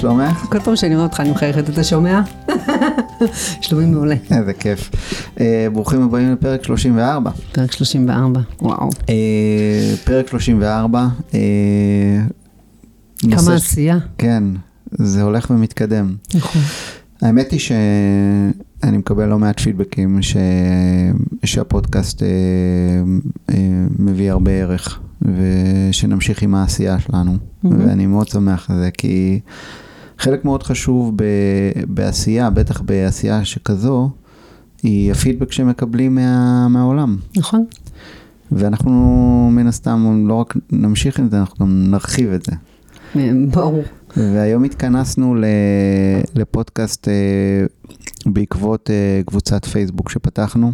שלומך? כל פעם שאני רואה אותך אני מחייכת, אתה שומע? שלומי מעולה. איזה כיף. אה, ברוכים הבאים לפרק 34. פרק 34, וואו. אה, פרק 34. אה, כמה עשייה. כן, זה הולך ומתקדם. נכון. האמת היא שאני מקבל לא מעט פידבקים ש... שהפודקאסט אה, אה, מביא הרבה ערך ושנמשיך עם העשייה שלנו מהמם. ואני מאוד שמח על זה כי חלק מאוד חשוב ב... בעשייה, בטח בעשייה שכזו, היא הפידבק שמקבלים מה... מהעולם. נכון. ואנחנו מן הסתם לא רק נמשיך עם זה, אנחנו גם נרחיב את זה. ברור. והיום התכנסנו לפודקאסט אה, בעקבות אה, קבוצת פייסבוק שפתחנו,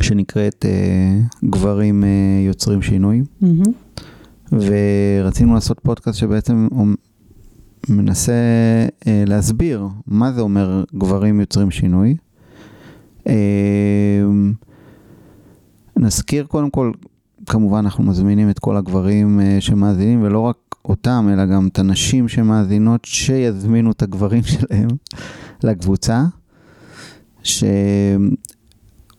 שנקראת אה, גברים יוצרים שינוי, מהמם. ורצינו לעשות פודקאסט שבעצם מנסה אה, להסביר מה זה אומר גברים יוצרים שינוי. אה, נזכיר קודם כל, כמובן אנחנו מזמינים את כל הגברים אה, שמאזינים, ולא רק אותם, אלא גם את הנשים שמאזינות, שיזמינו את הגברים שלהם לקבוצה, שאולי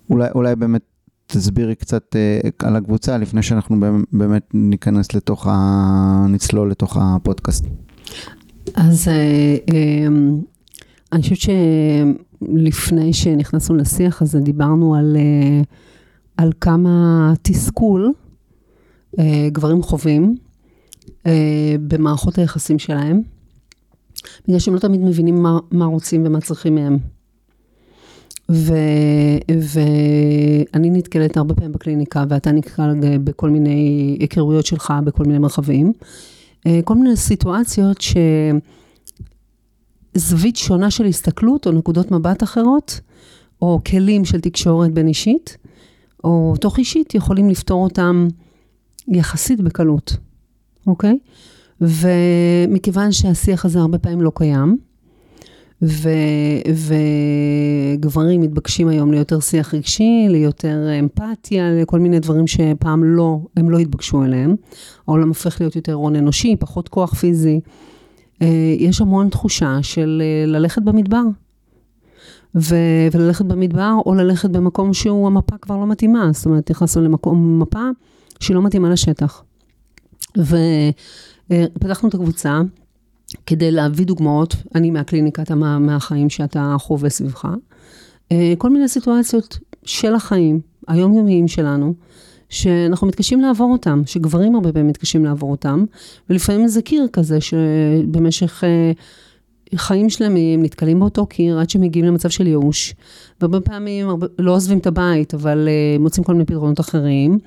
אולי באמת תסבירי קצת אה, על הקבוצה, לפני שאנחנו באמת ניכנס לתוך ה... נצלול לתוך הפודקאסט. אז אה, אה, אני חושבת שלפני שנכנסנו לשיח הזה דיברנו על, אה, על כמה תסכול אה, גברים חווים במערכות היחסים שלהם, בגלל שהם לא תמיד מבינים מה, מה רוצים ומה צריכים מהם. ו, ואני נתקלת הרבה פעמים בקליניקה, ואתה נתקל בכל מיני היכרויות שלך, בכל מיני מרחבים. אה, כל מיני סיטואציות שזווית שונה של הסתכלות או נקודות מבט אחרות, או כלים של תקשורת בין אישית, או תוך אישית, יכולים לפתור אותם יחסית בקלות, אוקיי? ומכיוון שהשיח הזה הרבה פעמים לא קיים, ו, וגברים מתבקשים היום ליותר שיח רגשי, ליותר אמפתיה, לכל מיני דברים שפעם לא, הם לא התבקשו אליהם. העולם הופך להיות יותר הון אנושי, פחות כוח פיזי. אה, יש המון תחושה של אה, ללכת במדבר. ו- וללכת במדבר, או ללכת במקום שהוא, המפה כבר לא מתאימה. זאת אומרת, נכנסנו למקום, מפה שהיא לא מתאימה לשטח. ופתחנו את הקבוצה כדי להביא דוגמאות, אני מהקליניקה, אתה מה, מהחיים שאתה חווה סביבך. אה, כל מיני סיטואציות של החיים, היומיומיים שלנו, שאנחנו מתקשים לעבור אותם, שגברים הרבה פעמים מתקשים לעבור אותם, ולפעמים זה קיר כזה שבמשך אה, חיים שלמים נתקלים באותו קיר עד שמגיעים למצב של ייאוש, והרבה פעמים לא עוזבים את הבית, אבל אה, מוצאים כל מיני פתרונות אחרים,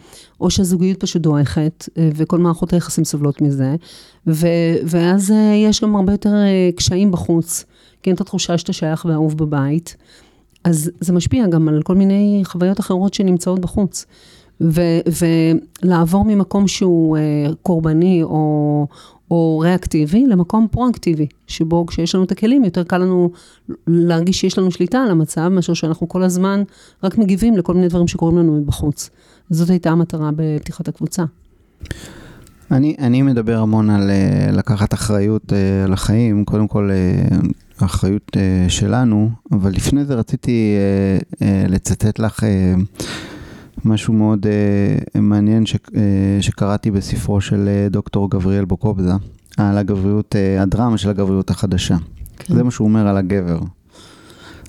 או שהזוגיות פשוט דועכת, וכל מערכות היחסים סובלות מזה, ו, ואז אה, יש גם הרבה יותר אה, קשיים בחוץ, כן, את התחושה שאתה שייך ואהוב בבית. אז זה משפיע גם על כל מיני חוויות אחרות שנמצאות בחוץ. ו- ולעבור ממקום שהוא אה, קורבני או, או ריאקטיבי למקום פרואקטיבי, שבו כשיש לנו את הכלים יותר קל לנו להרגיש שיש לנו שליטה על המצב, מאשר שאנחנו כל הזמן רק מגיבים לכל מיני דברים שקורים לנו מבחוץ. זאת הייתה המטרה בפתיחת הקבוצה. אני, אני מדבר המון על אה, לקחת אחריות אה, על החיים, קודם כל אה, אחריות שלנו, אבל לפני זה רציתי לצטט לך משהו מאוד מעניין ש, שקראתי בספרו של דוקטור גבריאל בוקובזה, על הגבריות, הדרמה של הגבריות החדשה. כן. זה מה שהוא אומר על הגבר.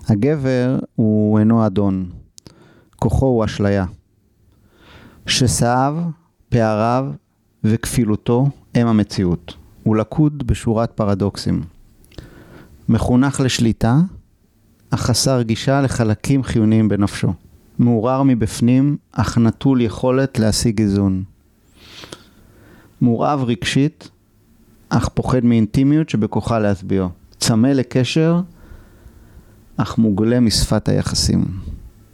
הגבר הוא אינו אדון, כוחו הוא אשליה. שסעיו, פעריו וכפילותו הם המציאות. הוא לכוד בשורת פרדוקסים. מחונך לשליטה, אך חסר גישה לחלקים חיוניים בנפשו. מעורער מבפנים, אך נטול יכולת להשיג איזון. מורעב רגשית, אך פוחד מאינטימיות שבכוחה להשביעו. צמא לקשר, אך מוגלה משפת היחסים.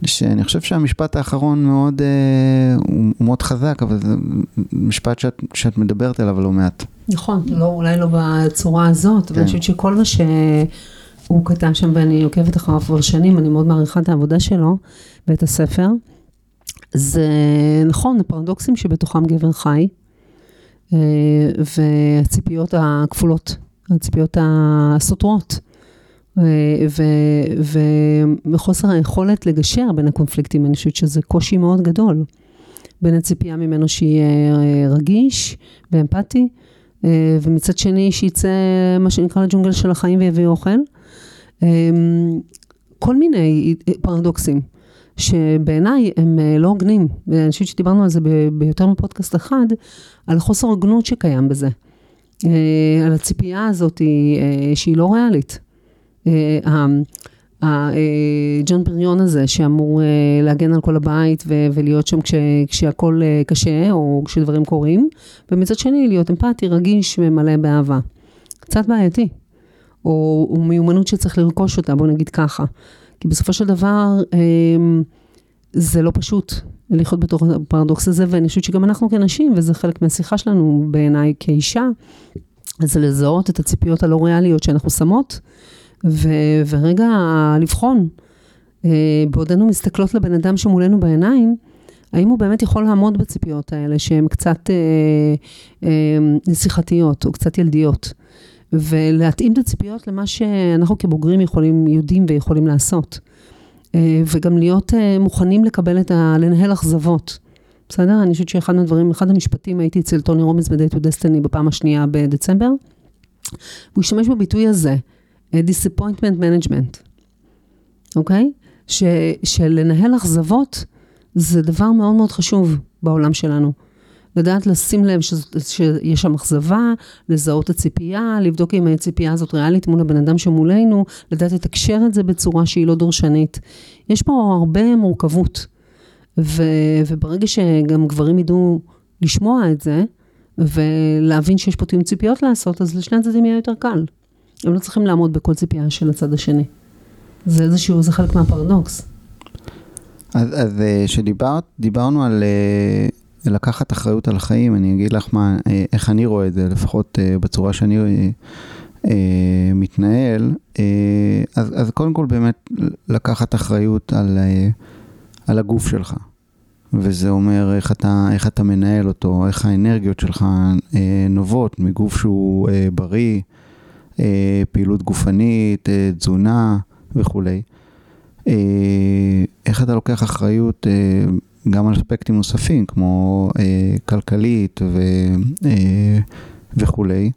שאני חושב שהמשפט האחרון מאוד, אה, הוא, מאוד חזק, אבל זה משפט שאת, שאת מדברת עליו לא מעט. נכון, לא, אולי לא בצורה הזאת, אבל כן. אני חושבת שכל מה שהוא כתב שם, ואני עוקבת אחריו כבר שנים, אני מאוד מעריכה את העבודה שלו ואת הספר, זה נכון, הפרדוקסים שבתוכם גבר חי, והציפיות הכפולות, הציפיות הסותרות. וחוסר היכולת לגשר בין הקונפליקטים, אני חושבת שזה קושי מאוד גדול. בין הציפייה ממנו שיהיה רגיש ואמפתי, ומצד שני שיצא מה שנקרא לג'ונגל של החיים ויביא אוכל. כל מיני פרדוקסים, שבעיניי הם לא הוגנים, ואני חושבת שדיברנו על זה ביותר מפודקאסט אחד, על חוסר הוגנות שקיים בזה. על הציפייה הזאת שהיא לא ריאלית. הג'ון בריון הזה שאמור להגן על כל הבית ולהיות שם כשהכול קשה או כשדברים קורים, ומצד שני להיות אמפתי, רגיש ומלא באהבה. קצת בעייתי, או, או מיומנות שצריך לרכוש אותה, בוא נגיד ככה. כי בסופו של דבר זה לא פשוט לחיות בתוך הפרדוקס הזה, ואני חושבת שגם אנחנו כנשים, וזה חלק מהשיחה שלנו בעיניי כאישה, זה לזהות את הציפיות הלא ריאליות שאנחנו שמות. ו- ורגע לבחון, אה, בעודנו מסתכלות לבן אדם שמולנו בעיניים, האם הוא באמת יכול לעמוד בציפיות האלה שהן קצת אה, אה, נסיכתיות או קצת ילדיות, ולהתאים את הציפיות למה שאנחנו כבוגרים יכולים, יודעים ויכולים לעשות. אה, וגם להיות אה, מוכנים לקבל את ה... לנהל אכזבות. בסדר? אני חושבת שאחד מהדברים, אחד המשפטים, הייתי אצל טוני רומז ב-Day to Destiny בפעם השנייה בדצמבר, הוא השתמש בביטוי הזה. Disappointment management, אוקיי? ש, שלנהל אכזבות זה דבר מאוד מאוד חשוב בעולם שלנו. לדעת לשים לב ש, שיש שם אכזבה, לזהות הציפייה, לבדוק אם הציפייה הזאת ריאלית מול הבן אדם שמולנו, לדעת לתקשר את זה בצורה שהיא לא דורשנית. יש פה הרבה מורכבות, ו, וברגע שגם גברים ידעו לשמוע את זה, ולהבין שיש פה תיאום ציפיות לעשות, אז לשני הצדדים יהיה יותר קל. הם לא צריכים לעמוד בכל ציפייה של הצד השני. זה איזשהו, זה חלק מהפרדוקס. אז כשדיברת, אה, דיברנו על אה, לקחת אחריות על החיים, אני אגיד לך מה, אה, איך אני רואה את זה, לפחות בצורה שאני מתנהל, אז, אז קודם כל באמת לקחת אחריות על, על הגוף שלך. וזה אומר איך אתה, איך אתה מנהל אותו, איך האנרגיות שלך נובעות מגוף שהוא בריא, אה, פעילות גופנית, אה, תזונה וכולי. אה, איך אתה לוקח אחריות גם על אספקטים נוספים, כמו כלכלית ו, וכולי,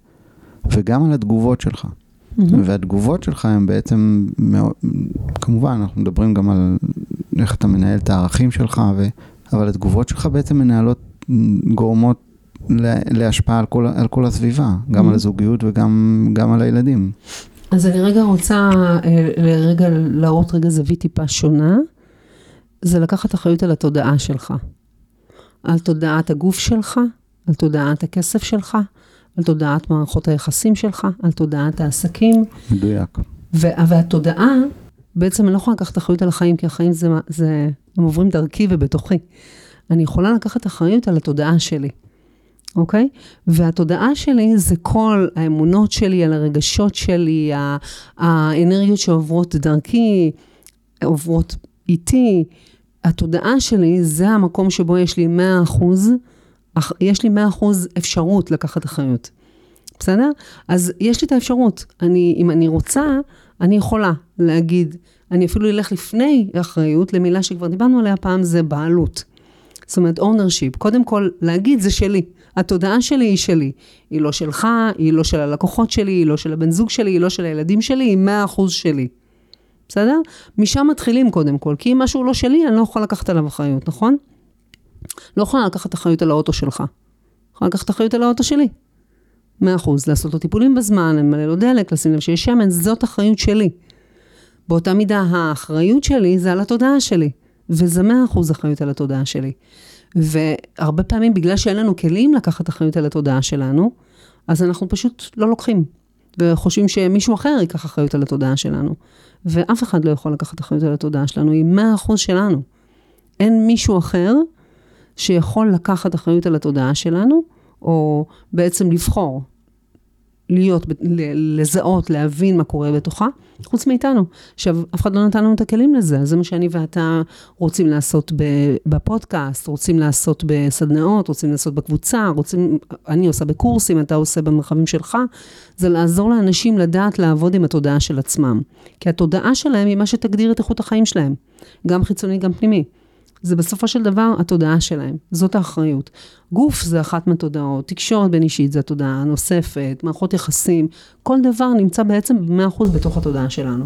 וגם על התגובות שלך. Mm-hmm. והתגובות שלך הן בעצם, מאוד, כמובן, אנחנו מדברים גם על איך אתה מנהל את הערכים שלך, ו, אבל התגובות שלך בעצם מנהלות, גורמות להשפעה על כל, על כל הסביבה, גם mm-hmm. על הזוגיות וגם על הילדים. אז אני רגע רוצה אה, לרגע להראות רגע זווית טיפה שונה, זה לקחת אחריות על התודעה שלך. על תודעת הגוף שלך, על תודעת הכסף שלך, על תודעת מערכות היחסים שלך, על תודעת העסקים. מדויק. והתודעה, בעצם אני לא יכולה לקחת אחריות על החיים, כי החיים זה, זה, הם עוברים דרכי ובתוכי. אני יכולה לקחת אחריות על התודעה שלי. אוקיי? והתודעה שלי זה כל האמונות שלי, על הרגשות שלי, האנרגיות שעוברות דרכי, עוברות איתי. התודעה שלי זה המקום שבו יש לי 100 אחוז, יש לי 100 אחוז אפשרות לקחת אחריות. בסדר? אז יש לי את האפשרות. אני, אם אני רוצה, אני יכולה להגיד, אני אפילו אלך לפני אחריות למילה שכבר דיברנו עליה פעם, זה בעלות. זאת אומרת, ownership. קודם כל, להגיד זה שלי. התודעה שלי היא שלי. היא לא שלך, היא לא של הלקוחות שלי, היא לא של הבן זוג שלי, היא לא של הילדים שלי, היא מאה אחוז שלי. בסדר? משם מתחילים קודם כל, כי אם משהו לא שלי, אני לא יכולה לקחת עליו אחריות, נכון? לא יכולה לקחת אחריות על האוטו שלך. יכולה לקחת אחריות על האוטו שלי. מאה אחוז, לעשות לו טיפולים בזמן, למלא לו דלק, לשים לב שיש שמן, זאת אחריות שלי. באותה מידה, האחריות שלי זה על התודעה שלי, וזה מאה אחוז אחריות על התודעה שלי. והרבה פעמים בגלל שאין לנו כלים לקחת אחריות על התודעה שלנו, אז אנחנו פשוט לא לוקחים. וחושבים שמישהו אחר ייקח אחריות על התודעה שלנו. ואף אחד לא יכול לקחת אחריות על התודעה שלנו, היא 100% שלנו. אין מישהו אחר שיכול לקחת אחריות על התודעה שלנו, או בעצם לבחור להיות, לזהות, להבין מה קורה בתוכה, חוץ מאיתנו. עכשיו, אף אחד לא נתן לנו את הכלים לזה, זה מה שאני ואתה רוצים לעשות בפודקאסט, רוצים לעשות בסדנאות, רוצים לעשות בקבוצה, רוצים, אני עושה בקורסים, אתה עושה במרחבים שלך, זה לעזור לאנשים לדעת לעבוד עם התודעה של עצמם. כי התודעה שלהם היא מה שתגדיר את איכות החיים שלהם, גם חיצוני, גם פנימי. זה בסופו של דבר התודעה שלהם, זאת האחריות. גוף זה אחת מהתודעות, תקשורת בין אישית זה התודעה הנוספת, מערכות יחסים, כל דבר נמצא בעצם ב-100% בתוך התודעה שלנו.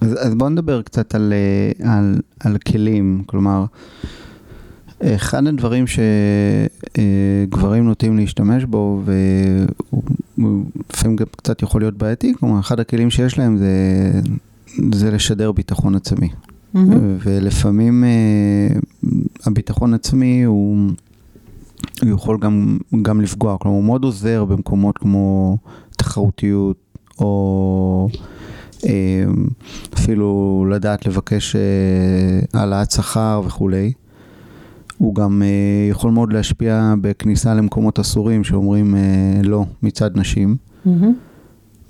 אז, אז בואו נדבר קצת על, אה, על, על כלים, כלומר, אחד הדברים שגברים נוטים להשתמש בו, ולפעמים גם קצת יכול להיות בעייתי, כלומר, אחד הכלים שיש להם זה, זה לשדר ביטחון עצמי. Mm-hmm. ולפעמים uh, הביטחון עצמי הוא, הוא יכול גם, גם לפגוע, כלומר הוא מאוד עוזר במקומות כמו תחרותיות, או uh, אפילו לדעת לבקש uh, העלאת שכר וכולי. הוא גם uh, יכול מאוד להשפיע בכניסה למקומות אסורים שאומרים uh, לא מצד נשים. Mm-hmm.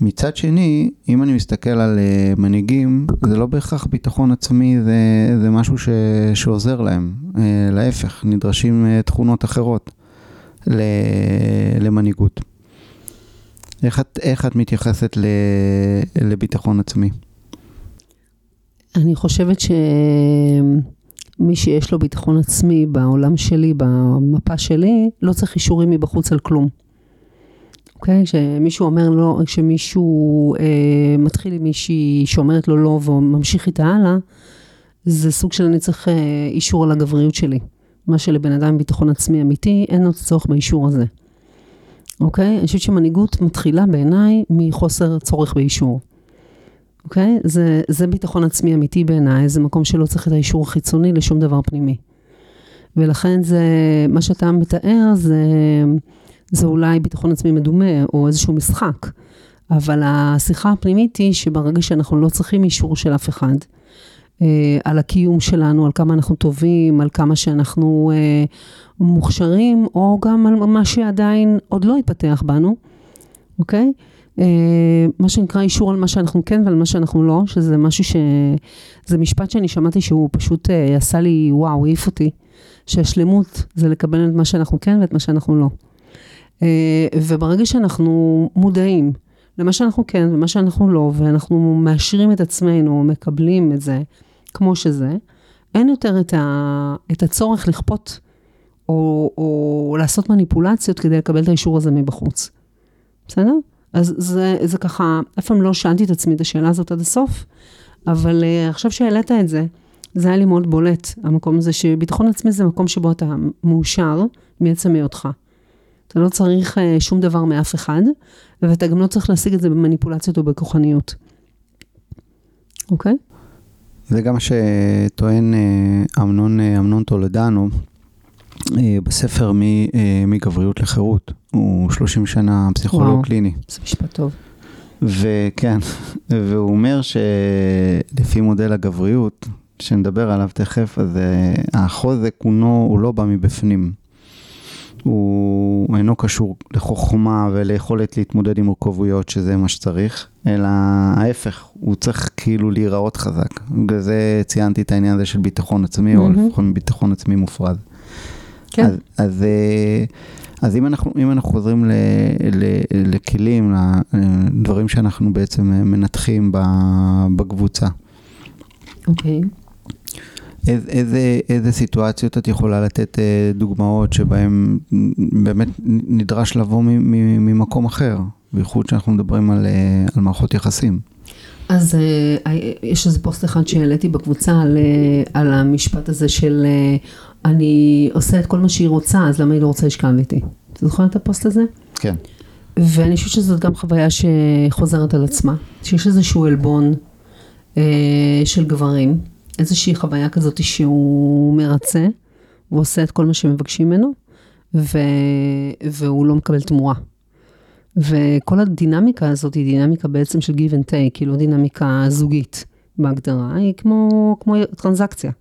מצד שני, אם אני מסתכל על uh, מנהיגים, זה לא בהכרח ביטחון עצמי, זה, זה משהו ש, שעוזר להם. Uh, להפך, נדרשים uh, תכונות אחרות למנהיגות. איך את, איך את מתייחסת ל, לביטחון עצמי? אני חושבת שמי שיש לו ביטחון עצמי בעולם שלי, במפה שלי, לא צריך אישורים מבחוץ על כלום. אוקיי? Okay, שמישהו אומר לא, כשמישהו אה, מתחיל עם מישהי שאומרת לו לא וממשיך איתה הלאה, זה סוג של אני צריך אה, אישור על הגבריות שלי. מה שלבן אדם עם ביטחון עצמי אמיתי, אין לו צורך באישור הזה. אוקיי? Okay? אני חושבת שמנהיגות מתחילה בעיניי מחוסר צורך באישור. אוקיי? Okay? זה, זה ביטחון עצמי אמיתי בעיניי, זה מקום שלא צריך את האישור החיצוני לשום דבר פנימי. ולכן זה, מה שאתה מתאר זה... זה אולי ביטחון עצמי מדומה או איזשהו משחק. אבל השיחה הפנימית היא שברגע שאנחנו לא צריכים אישור של אף אחד, אה, על הקיום שלנו, על כמה אנחנו טובים, על כמה שאנחנו אה, מוכשרים, או גם על מה שעדיין עוד לא התפתח בנו, אוקיי? אה, מה שנקרא אישור על מה שאנחנו כן ועל מה שאנחנו לא, שזה משהו ש... זה משפט שאני שמעתי שהוא פשוט אה, עשה לי, וואו, העיף אותי, שהשלמות זה לקבל את מה שאנחנו כן ואת מה שאנחנו לא. אה, וברגע שאנחנו מודעים למה שאנחנו כן ומה שאנחנו לא, ואנחנו מאשרים את עצמנו, מקבלים את זה כמו שזה, אין יותר את, ה, את הצורך לכפות או, או לעשות מניפולציות כדי לקבל את האישור הזה מבחוץ. בסדר? אז זה, זה ככה, אף פעם לא שאלתי את עצמי את השאלה הזאת עד הסוף, אבל uh, עכשיו שהעלית את זה, זה היה לי מאוד בולט, המקום הזה שביטחון עצמי זה מקום שבו אתה מאושר מעצם היותך. אתה לא צריך uh, שום דבר מאף אחד, ואתה גם לא צריך להשיג את זה במניפולציות או בכוחניות. אוקיי? Okay? זה גם מה שטוען uh, אמנון, uh, אמנון טולדנו בספר מ, מגבריות לחירות. הוא 30 שנה פסיכולוג וואו, קליני. זה משפט טוב. וכן, והוא אומר שלפי מודל הגבריות, שנדבר עליו תכף, אז החוזק הוא לא, הוא לא בא מבפנים. הוא אינו קשור לחוכמה וליכולת להתמודד עם מורכבויות, שזה מה שצריך, אלא ההפך, הוא צריך כאילו להיראות חזק. בגלל זה ציינתי את העניין הזה של ביטחון עצמי, mm-hmm. או לפחות ביטחון עצמי מופרד. כן. אז, אז, אה, אז אם, אנחנו, אם אנחנו חוזרים ל, ל, לכלים, לדברים שאנחנו בעצם מנתחים בקבוצה. אוקיי. Okay. איזה, איזה, איזה סיטואציות את יכולה לתת אה, דוגמאות שבהן באמת נדרש לבוא ממקום אחר, בייחוד שאנחנו מדברים על, אה, על מערכות יחסים? אז uh, יש איזה פוסט אחד שהעליתי בקבוצה על, על המשפט הזה של אני עושה את כל מה שהיא רוצה, אז למה היא לא רוצה לשכב איתי? אתה זוכר את הפוסט הזה? כן. ואני חושבת שזאת גם חוויה שחוזרת על עצמה, שיש איזשהו עלבון uh, של גברים. איזושהי חוויה כזאת שהוא מרצה, הוא עושה את כל מה שמבקשים ממנו, ו... והוא לא מקבל תמורה. וכל הדינמיקה הזאת היא דינמיקה בעצם של give and take, כאילו דינמיקה זוגית בהגדרה, היא כמו, כמו טרנזקציה,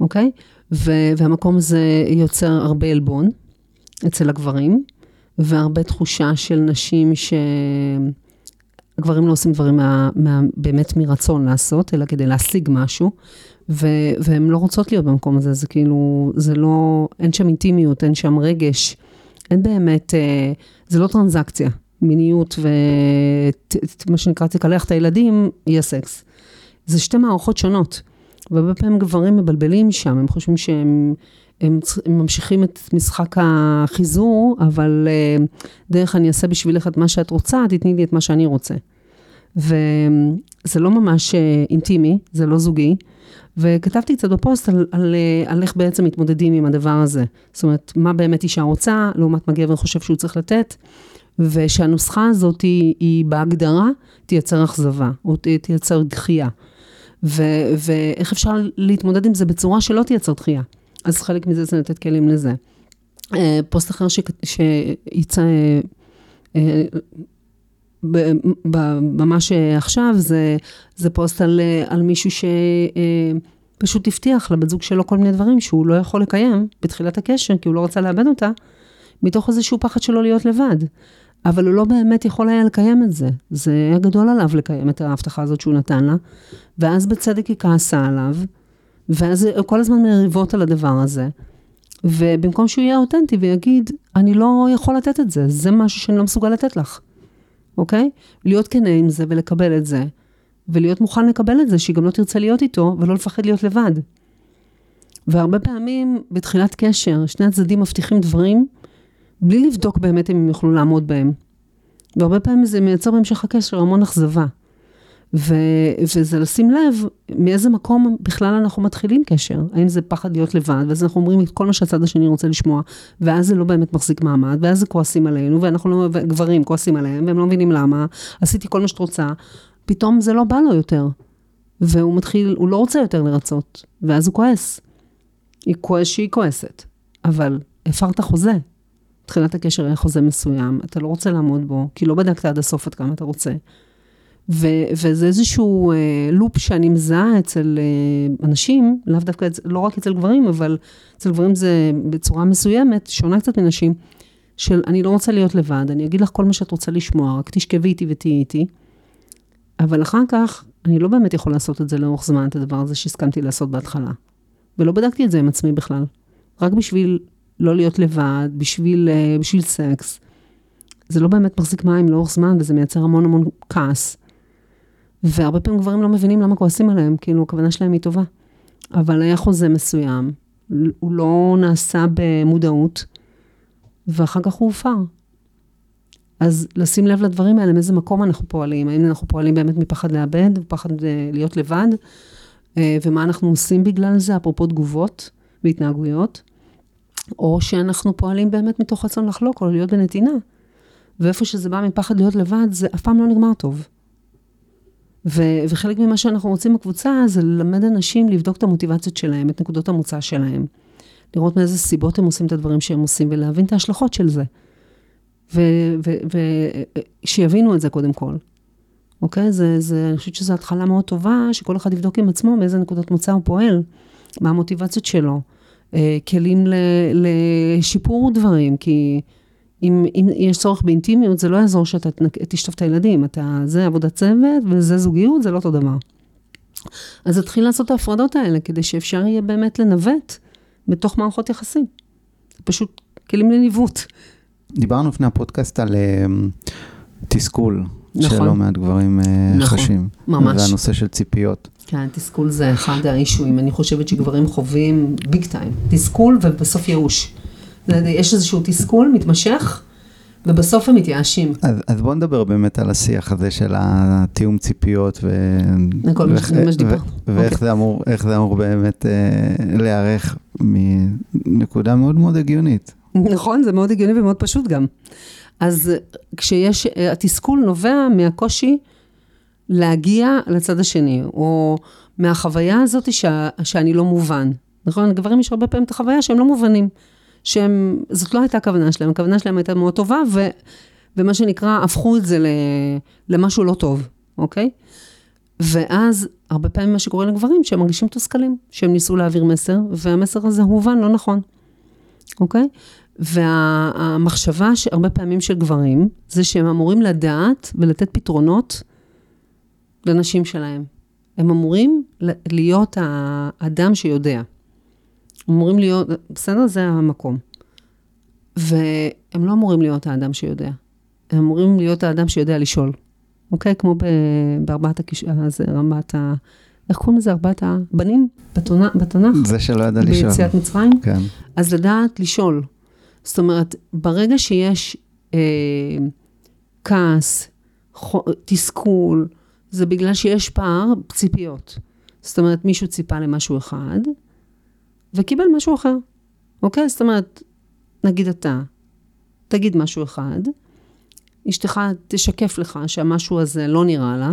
אוקיי? ו... והמקום הזה יוצר הרבה עלבון אצל הגברים, והרבה תחושה של נשים שגברים לא עושים דברים מה, מה, באמת מרצון לעשות, אלא כדי להשיג משהו, ו, והן לא רוצות להיות במקום הזה, זה כאילו, זה לא, אין שם אינטימיות, אין שם רגש, אין באמת, אה, זה לא טרנזקציה, מיניות ומה שנקרא תקלח את הילדים, יהיה סקס. זה שתי מערכות שונות. והרבה פעמים גברים מבלבלים שם, הם חושבים שהם הם, הם ממשיכים את משחק החיזור, אבל uh, דרך אני אעשה בשבילך את מה שאת רוצה, תתני לי את מה שאני רוצה. וזה לא ממש uh, אינטימי, זה לא זוגי. וכתבתי קצת בפוסט על, על, uh, על איך בעצם מתמודדים עם הדבר הזה. זאת אומרת, מה באמת אישה רוצה, לעומת מה גבר חושב שהוא צריך לתת. ושהנוסחה הזאת היא, היא בהגדרה תייצר אכזבה, או תייצר דחייה. ו- ואיך אפשר להתמודד עם זה בצורה שלא תייצר דחייה. אז חלק מזה זה לתת כלים לזה. אה, פוסט אחר שיצא אה, ממש עכשיו, זה, זה פוסט על, על מישהו שפשוט הבטיח לבת זוג שלו כל מיני דברים שהוא לא יכול לקיים בתחילת הקשר, כי הוא לא רצה לאבד אותה, מתוך איזשהו פחד שלו להיות לבד. אבל הוא לא באמת יכול היה לקיים את זה. זה היה גדול עליו לקיים את ההבטחה הזאת שהוא נתן לה, ואז בצדק היא כעסה עליו, ואז כל הזמן מריבות על הדבר הזה. ובמקום שהוא יהיה אותנטי ויגיד, אני לא יכול לתת את זה, זה משהו שאני לא מסוגל לתת לך, אוקיי? להיות כנה עם זה ולקבל את זה, ולהיות מוכן לקבל את זה, שהיא גם לא תרצה להיות איתו, ולא לפחד להיות לבד. והרבה פעמים בתחילת קשר, שני הצדדים מבטיחים דברים, בלי לבדוק באמת אם הם יוכלו לעמוד בהם. והרבה פעמים זה מייצר בהמשך הקשר המון אכזבה. ו, וזה לשים לב מאיזה מקום בכלל אנחנו מתחילים קשר. האם זה פחד להיות לבד, ואז אנחנו אומרים את כל מה שהצד השני רוצה לשמוע, ואז זה לא באמת מחזיק מעמד, ואז זה כועסים עלינו, ואנחנו לא, גברים כועסים עליהם, והם לא מבינים למה, עשיתי כל מה שאת רוצה, פתאום זה לא בא לו יותר. והוא מתחיל, הוא לא רוצה יותר לרצות, ואז הוא כועס. היא כועס שהיא כועסת, אבל הפרת חוזה. תחילת הקשר היה חוזה מסוים, אתה לא רוצה לעמוד בו, כי לא בדקת עד הסוף עד כמה אתה רוצה. ו- וזה איזשהו אה, לופ שאני מזהה אצל אה, אנשים, לאו דווקא, לא רק אצל גברים, אבל אצל גברים זה בצורה מסוימת, שונה קצת מנשים, של אני לא רוצה להיות לבד, אני אגיד לך כל מה שאת רוצה לשמוע, רק תשכבי איתי ותהיי איתי. אבל אחר כך, אני לא באמת יכול לעשות את זה לאורך זמן, את הדבר הזה שהסכמתי לעשות בהתחלה. ולא בדקתי את זה עם עצמי בכלל. רק בשביל לא להיות לבד, בשביל, אה, בשביל סקס. זה לא באמת מחזיק מים לאורך זמן, וזה מייצר המון המון כעס. והרבה פעמים גברים לא מבינים למה כועסים עליהם, כאילו הכוונה שלהם היא טובה. אבל היה חוזה מסוים, הוא לא נעשה במודעות, ואחר כך הוא הופר. אז לשים לב לדברים האלה, מאיזה מקום אנחנו פועלים, האם אנחנו פועלים באמת מפחד לאבד, פחד אה, להיות לבד, אה, ומה אנחנו עושים בגלל זה, אפרופו תגובות והתנהגויות, או שאנחנו פועלים באמת מתוך רצון לחלוק או להיות בנתינה. ואיפה שזה בא מפחד להיות לבד, זה אף פעם לא נגמר טוב. ו- וחלק ממה שאנחנו רוצים בקבוצה זה ללמד אנשים לבדוק את המוטיבציות שלהם, את נקודות המוצא שלהם. לראות מאיזה סיבות הם עושים את הדברים שהם עושים ולהבין את ההשלכות של זה. ושיבינו ו- ו- את זה קודם כל. אוקיי? זה, זה, אני חושבת שזו התחלה מאוד טובה, שכל אחד יבדוק עם עצמו מאיזה נקודות מוצא הוא פועל, מה המוטיבציות שלו. אה, כלים ל- לשיפור דברים, כי... אם, אם יש צורך באינטימיות, זה לא יעזור שאתה תשטוף את הילדים, אתה, זה עבודת צוות וזה זוגיות, זה לא אותו דבר. אז תתחיל לעשות את ההפרדות האלה, כדי שאפשר יהיה באמת לנווט בתוך מערכות יחסים. זה פשוט כלים לניווט. דיברנו לפני הפודקאסט על uh, תסכול, נכון. שלא מעט גברים uh, נכון, חשים. ממש. והנושא של ציפיות. כן, תסכול זה אחד האישויים. אני חושבת שגברים חווים ביג טיים. תסכול ובסוף ייאוש. יש איזשהו תסכול מתמשך, ובסוף הם מתייאשים. אז, אז בוא נדבר באמת על השיח הזה של התיאום ציפיות, ו... ואיך, ו... ו... ואיך okay. זה, אמור, זה אמור באמת אה, להיערך מנקודה מאוד מאוד הגיונית. נכון, זה מאוד הגיוני ומאוד פשוט גם. אז כשיש, התסכול נובע מהקושי להגיע לצד השני, או מהחוויה הזאת ש... שאני לא מובן. נכון? לגברים יש הרבה פעמים את החוויה שהם לא מובנים. שהם, זאת לא הייתה הכוונה שלהם, הכוונה שלהם הייתה מאוד טובה, ו, ומה שנקרא, הפכו את זה ל, למשהו לא טוב, אוקיי? ואז, הרבה פעמים מה שקורה לגברים, שהם מרגישים תוסכלים, שהם ניסו להעביר מסר, והמסר הזה הובן לא נכון, אוקיי? והמחשבה שהרבה פעמים של גברים, זה שהם אמורים לדעת ולתת פתרונות לנשים שלהם. הם אמורים להיות האדם שיודע. אמורים להיות, בסדר? זה המקום. והם לא אמורים להיות האדם שיודע. הם אמורים להיות האדם שיודע לשאול. אוקיי? כמו בארבעת הכיש... הזה, רמת ה... איך קוראים לזה? ארבעת הבנים? בתנ"ך? זה שלא ידע לשאול. ביציאת מצרים? כן. אז לדעת לשאול. זאת אומרת, ברגע שיש אה, כעס, חו, תסכול, זה בגלל שיש פער ציפיות. זאת אומרת, מישהו ציפה למשהו אחד, וקיבל משהו אחר. אוקיי? זאת אומרת, נגיד אתה, תגיד משהו אחד, אשתך תשקף לך שהמשהו הזה לא נראה לה,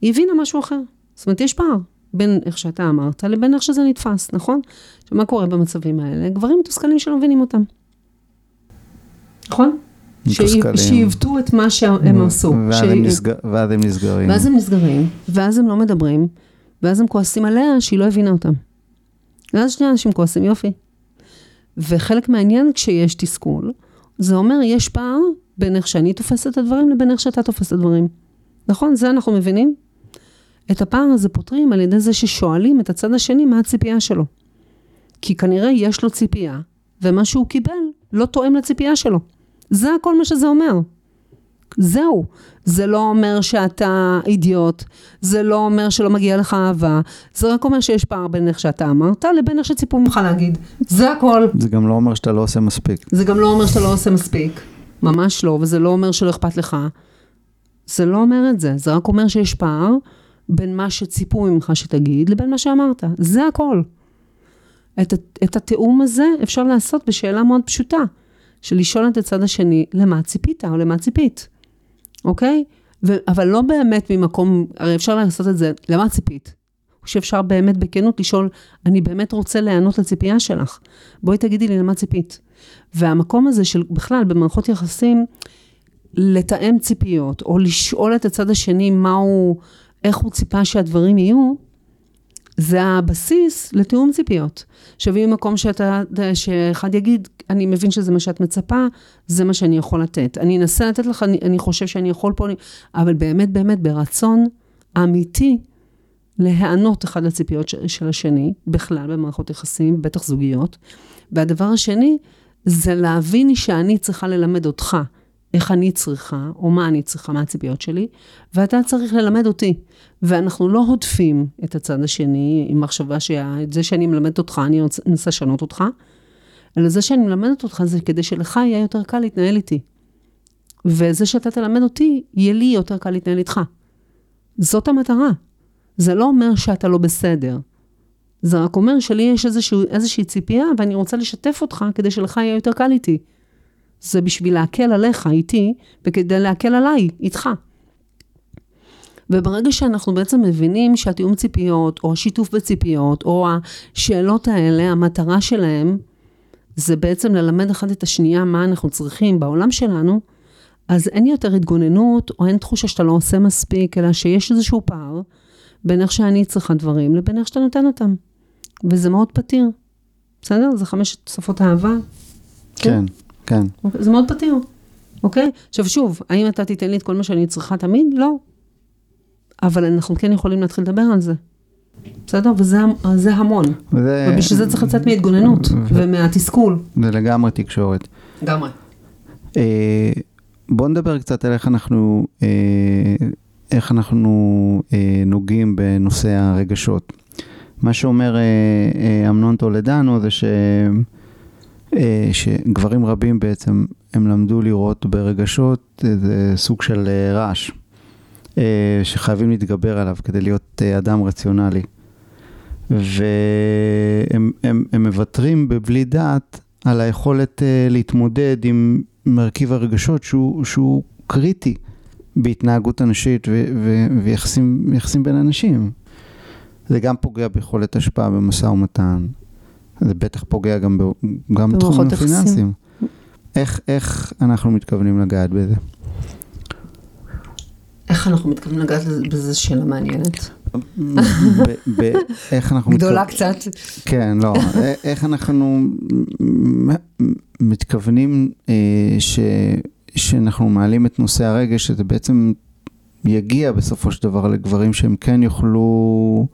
היא הבינה משהו אחר. זאת אומרת, יש פער בין איך שאתה אמרת לבין איך שזה נתפס, נכון? עכשיו, מה קורה במצבים האלה? גברים מתוסכלים שלא מבינים אותם. נכון? שעיוותו את מה שהם עשו. ואז, הם נסג... ואז הם נסגרים. ואז הם נסגרים, ואז הם לא מדברים, ואז הם כועסים עליה שהיא לא הבינה אותם. ואז שני אנשים כועסים, יופי. וחלק מהעניין כשיש תסכול, זה אומר, יש פער בין איך שאני תופסת את הדברים לבין איך שאתה תופס את הדברים. נכון? זה אנחנו מבינים? את הפער הזה פותרים על ידי זה ששואלים את הצד השני מה הציפייה שלו. כי כנראה יש לו ציפייה, ומה שהוא קיבל לא תואם לציפייה שלו. זה הכל מה שזה אומר. זהו. זה לא אומר שאתה אידיוט, זה לא אומר שלא מגיע לך אהבה, זה רק אומר שיש פער בין איך שאתה אמרת לבין איך שציפו ממך להגיד. זה הכל. זה גם לא אומר שאתה לא עושה מספיק. זה גם לא אומר שאתה לא עושה מספיק. ממש לא, וזה לא אומר שלא אכפת לך. זה לא אומר את זה, זה רק אומר שיש פער בין מה שציפו ממך שתגיד לבין מה שאמרת. זה הכל. את, את התיאום הזה אפשר לעשות בשאלה מאוד פשוטה, של לשאול את הצד השני, למה ציפית או למה ציפית. אוקיי? ו- אבל לא באמת ממקום, הרי אפשר לעשות את זה, למה ציפית? שאפשר באמת בכנות לשאול, אני באמת רוצה להיענות לציפייה שלך. בואי תגידי לי למה ציפית. והמקום הזה של בכלל, במערכות יחסים, לתאם ציפיות, או לשאול את הצד השני מה הוא, איך הוא ציפה שהדברים יהיו, זה הבסיס לתיאום ציפיות. שווים ממקום שאתה, שאחד יגיד, אני מבין שזה מה שאת מצפה, זה מה שאני יכול לתת. אני אנסה לתת לך, אני, אני חושב שאני יכול פה, אבל באמת, באמת, ברצון אמיתי, להיענות אחד לציפיות של, של השני, בכלל במערכות יחסים, בטח זוגיות. והדבר השני, זה להבין שאני צריכה ללמד אותך איך אני צריכה, או מה אני צריכה, מה הציפיות שלי, ואתה צריך ללמד אותי. ואנחנו לא הודפים את הצד השני עם מחשבה שאת זה שאני מלמדת אותך, אני אנסה לשנות אותך, אלא זה שאני מלמדת אותך זה כדי שלך יהיה יותר קל להתנהל איתי. וזה שאתה תלמד אותי, יהיה לי יותר קל להתנהל איתך. זאת המטרה. זה לא אומר שאתה לא בסדר. זה רק אומר שלי יש איזשהו, איזושהי ציפייה, ואני רוצה לשתף אותך כדי שלך יהיה יותר קל איתי. זה בשביל להקל עליך, איתי, וכדי להקל עליי, איתך. וברגע שאנחנו בעצם מבינים שהתיאום ציפיות, או השיתוף בציפיות, או השאלות האלה, המטרה שלהם, זה בעצם ללמד אחד את השנייה מה אנחנו צריכים בעולם שלנו, אז אין יותר התגוננות, או אין תחושה שאתה לא עושה מספיק, אלא שיש איזשהו פער בין איך שאני צריכה דברים לבין איך שאתה נותן אותם. וזה מאוד פתיר. בסדר? זה חמשת שפות אהבה. כן, כן. אוקיי? זה מאוד פתיר, אוקיי? עכשיו שוב, האם אתה תיתן לי את כל מה שאני צריכה תמיד? לא. אבל אנחנו כן יכולים להתחיל לדבר על זה. בסדר? וזה המון. וזה... ובשביל זה צריך לצאת מהתגוננות ו... ומהתסכול. זה לגמרי תקשורת. לגמרי. אה, בוא נדבר קצת על איך אנחנו, אה, איך אנחנו אה, נוגעים בנושא הרגשות. מה שאומר אה, אה, אמנון טולדנו זה ש... אה, שגברים רבים בעצם, הם למדו לראות ברגשות איזה סוג של אה, רעש, אה, שחייבים להתגבר עליו כדי להיות אדם רציונלי. והם הם, הם מוותרים בבלי דעת על היכולת להתמודד עם מרכיב הרגשות שהוא, שהוא קריטי בהתנהגות אנשית ויחסים בין אנשים. זה גם פוגע ביכולת השפעה במשא ומתן, זה בטח פוגע גם, ב, גם בתחומים הפיננסיים. איך, איך אנחנו מתכוונים לגעת בזה? איך אנחנו מתכוונים לגעת בזה שאלה מעניינת? איך אנחנו... גדולה קצת. כן, לא, א- איך אנחנו מתכוונים אה, ש, שאנחנו מעלים את נושא הרגש, שזה בעצם יגיע בסופו של דבר לגברים שהם כן יוכלו,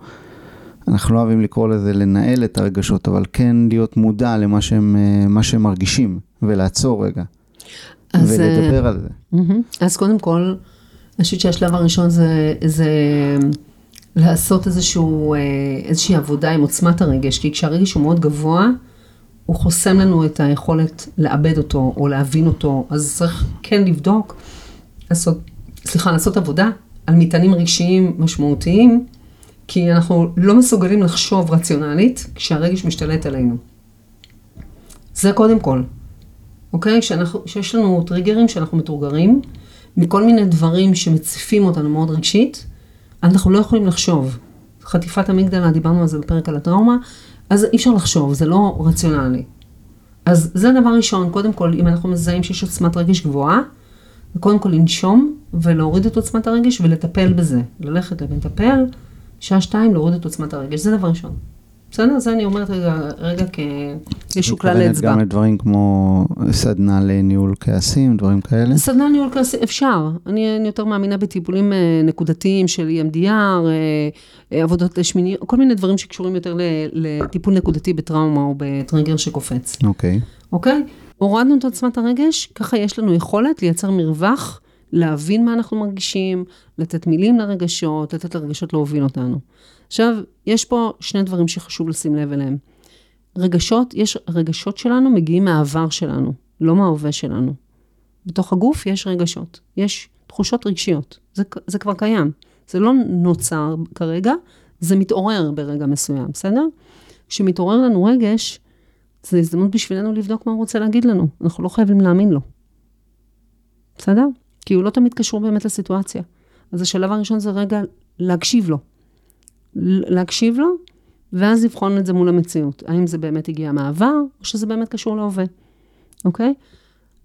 אנחנו לא אוהבים לקרוא לזה לנהל את הרגשות, אבל כן להיות מודע למה שהם, אה, מה שהם מרגישים, ולעצור רגע, אז, אה, ולדבר על זה. אז קודם כל, אני חושבת שהשלב הראשון זה, זה לעשות איזשהו, אה, איזושהי עבודה עם עוצמת הרגש, כי כשהרגש הוא מאוד גבוה, הוא חוסם לנו את היכולת לעבד אותו או להבין אותו, אז צריך כן לבדוק, לעשות, סליחה, לעשות עבודה על מטענים רגשיים משמעותיים, כי אנחנו לא מסוגלים לחשוב רציונלית כשהרגש משתלט עלינו. זה קודם כל. אוקיי? שאנחנו, שיש לנו טריגרים שאנחנו מתורגרים מכל מיני דברים שמציפים אותנו מאוד רגשית, אנחנו לא יכולים לחשוב. חטיפת המגדלה, דיברנו על זה בפרק על הטראומה, אז אי אפשר לחשוב, זה לא רציונלי. אז זה דבר ראשון, קודם כל, אם אנחנו מזהים שיש עוצמת רגש גבוהה, קודם כל לנשום ולהוריד את עוצמת הרגש ולטפל בזה. ללכת למטפל, שעה שתיים להוריד את עוצמת הרגש, זה דבר ראשון. בסדר? זה אני אומרת רגע, רגע כאיזשהו כלל מתכוונת אצבע. גם לדברים כמו סדנה לניהול כעסים, דברים כאלה. סדנה ניהול כעסי, אפשר. אני, אני יותר מאמינה בטיפולים אה, נקודתיים של EMDR, אה, אה, עבודות לשמיני, כל מיני דברים שקשורים יותר לטיפול נקודתי בטראומה או בטריגר שקופץ. אוקיי. אוקיי? הורדנו את עוצמת הרגש, ככה יש לנו יכולת לייצר מרווח, להבין מה אנחנו מרגישים, לתת מילים לרגשות, לתת לרגשות להוביל אותנו. עכשיו, יש פה שני דברים שחשוב לשים לב אליהם. רגשות, יש, רגשות שלנו מגיעים מהעבר שלנו, לא מההווה שלנו. בתוך הגוף יש רגשות, יש תחושות רגשיות, זה, זה כבר קיים. זה לא נוצר כרגע, זה מתעורר ברגע מסוים, בסדר? כשמתעורר לנו רגש, זו הזדמנות בשבילנו לבדוק מה הוא רוצה להגיד לנו. אנחנו לא חייבים להאמין לו. בסדר? כי הוא לא תמיד קשור באמת לסיטואציה. אז השלב הראשון זה רגע להקשיב לו. להקשיב לו, ואז לבחון את זה מול המציאות. האם זה באמת הגיע מהעבר, או שזה באמת קשור להווה, אוקיי?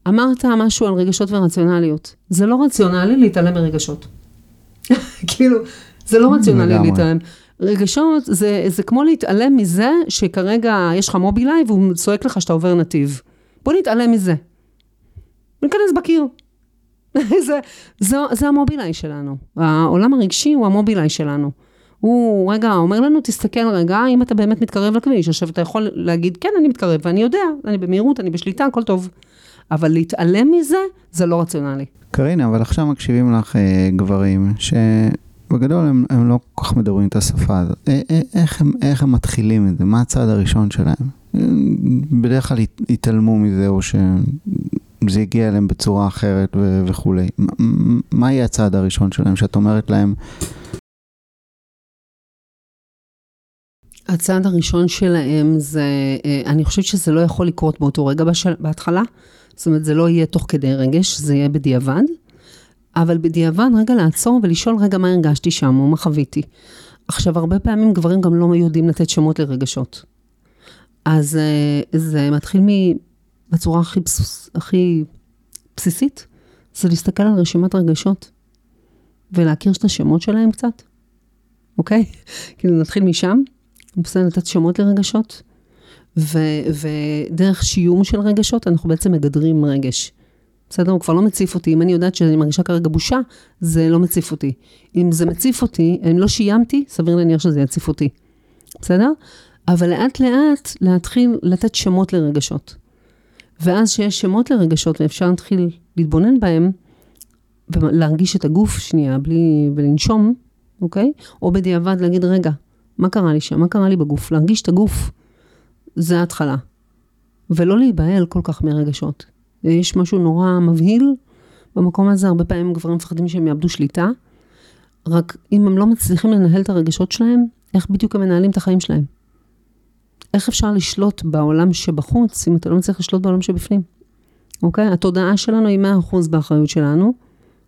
אמרת משהו על רגשות ורציונליות. זה לא רציונלי להתעלם מרגשות. כאילו, זה לא רציונלי. להתעלם. רגשות זה, זה כמו להתעלם מזה שכרגע יש לך מובילאיי והוא צועק לך שאתה עובר נתיב. בוא נתעלם מזה. ניכנס בקיר. זה, זה, זה המובילאיי שלנו. העולם הרגשי הוא המובילאיי שלנו. הוא רגע אומר לנו, תסתכל רגע, אם אתה באמת מתקרב לכביש. עכשיו, אתה יכול להגיד, כן, אני מתקרב, ואני יודע, אני במהירות, אני בשליטה, הכל טוב. אבל להתעלם מזה, זה לא רציונלי. קרינה, אבל עכשיו מקשיבים לך אה, גברים שבגדול הם, הם לא כל כך מדברים את השפה הזאת. אה, אה, איך, הם, איך הם מתחילים את זה? מה הצעד הראשון שלהם? בדרך כלל הת- התעלמו מזה או שזה הגיע אליהם בצורה אחרת ו- וכולי. מה, יהיה הצעד הראשון שלהם שאת אומרת להם, הצעד הראשון שלהם זה, אה, אני חושבת שזה לא יכול לקרות באותו רגע בשל, בהתחלה. זאת אומרת, זה לא יהיה תוך כדי רגש, זה יהיה בדיעבד. אבל בדיעבד, רגע לעצור ולשאול רגע מה הרגשתי שם, או מה חוויתי. עכשיו, הרבה פעמים גברים גם לא יודעים לתת שמות לרגשות. אז אה, זה מתחיל. בצורה הכי, בסיס, הכי בסיסית, זה להסתכל על רשימת רגשות, ולהכיר את השמות שלהם קצת, אוקיי? כאילו, נתחיל משם. בסדר, לתת שמות לרגשות, ו, ודרך שיום של רגשות, אנחנו בעצם מגדרים רגש. בסדר? הוא כבר לא מציף אותי. אם אני יודעת שאני מרגישה כרגע בושה, זה לא מציף אותי. אם זה מציף אותי, אם לא שיימתי, סביר להניח שזה יציף אותי. בסדר? אבל לאט לאט להתחיל לתת שמות לרגשות. ואז שיש שמות לרגשות ואפשר להתחיל להתבונן בהם, ולהרגיש את הגוף שנייה בלי, ולנשום, אוקיי? או בדיעבד להגיד, רגע, מה קרה לי שם? מה קרה לי בגוף? להרגיש את הגוף, זה ההתחלה. ולא להיבהל כל כך מרגשות. יש משהו נורא מבהיל במקום הזה, הרבה פעמים גברים מפחדים שהם יאבדו שליטה, רק אם הם לא מצליחים לנהל את הרגשות שלהם, איך בדיוק הם מנהלים את החיים שלהם? איך אפשר לשלוט בעולם שבחוץ, אם אתה לא מצליח לשלוט בעולם שבפנים? אוקיי? התודעה שלנו היא 100% באחריות שלנו,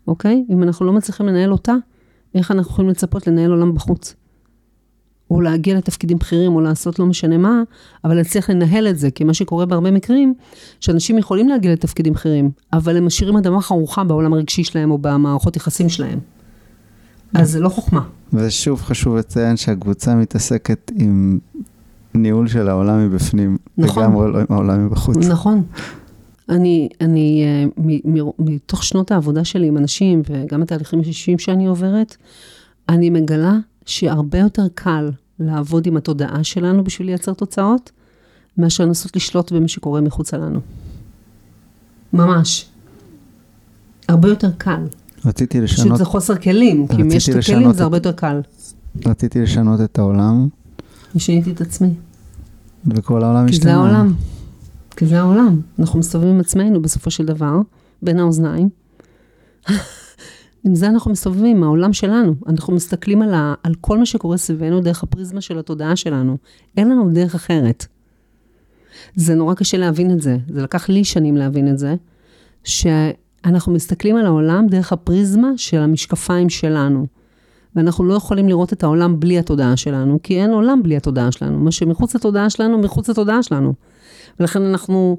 אוקיי? אם אנחנו לא מצליחים לנהל אותה, איך אנחנו יכולים לצפות לנהל עולם בחוץ? או להגיע לתפקידים בכירים, או לעשות לא משנה מה, אבל להצליח לנהל את זה, כי מה שקורה בהרבה מקרים, שאנשים יכולים להגיע לתפקידים בכירים, אבל הם משאירים אדמה חרוכה בעולם הרגשי שלהם, או במערכות יחסים שלהם. אז זה לא חוכמה. ושוב חשוב לציין שהקבוצה מתעסקת עם ניהול של העולם מבפנים, נכון. לגמרי לא עם העולם מבחוץ. נכון. אני, אני, אה, מ- מ- מתוך שנות העבודה שלי עם אנשים, וגם התהליכים אישיים שאני עוברת, אני מגלה שהרבה יותר קל לעבוד עם התודעה שלנו בשביל לייצר תוצאות, מאשר לנסות לשלוט במה שקורה מחוצה לנו. ממש. הרבה יותר קל. רציתי פשוט לשנות, זה חוסר כלים, כי אם יש את הכלים את- זה הרבה יותר קל. רציתי לשנות את העולם, ושיניתי את עצמי. וכל העולם כי השתנה. זה העולם. כי זה העולם. אנחנו מסתובבים עם עצמנו בסופו של דבר, בין האוזניים. עם זה אנחנו מסתובבים, העולם שלנו. אנחנו מסתכלים על, ה, על כל מה שקורה סביבנו דרך הפריזמה של התודעה שלנו. אין לנו דרך אחרת. זה נורא קשה להבין את זה. זה לקח לי שנים להבין את זה, שאנחנו מסתכלים על העולם דרך הפריזמה של המשקפיים שלנו. ואנחנו לא יכולים לראות את העולם בלי התודעה שלנו, כי אין עולם בלי התודעה שלנו. מה שמחוץ לתודעה שלנו, מחוץ לתודעה שלנו. ולכן אנחנו,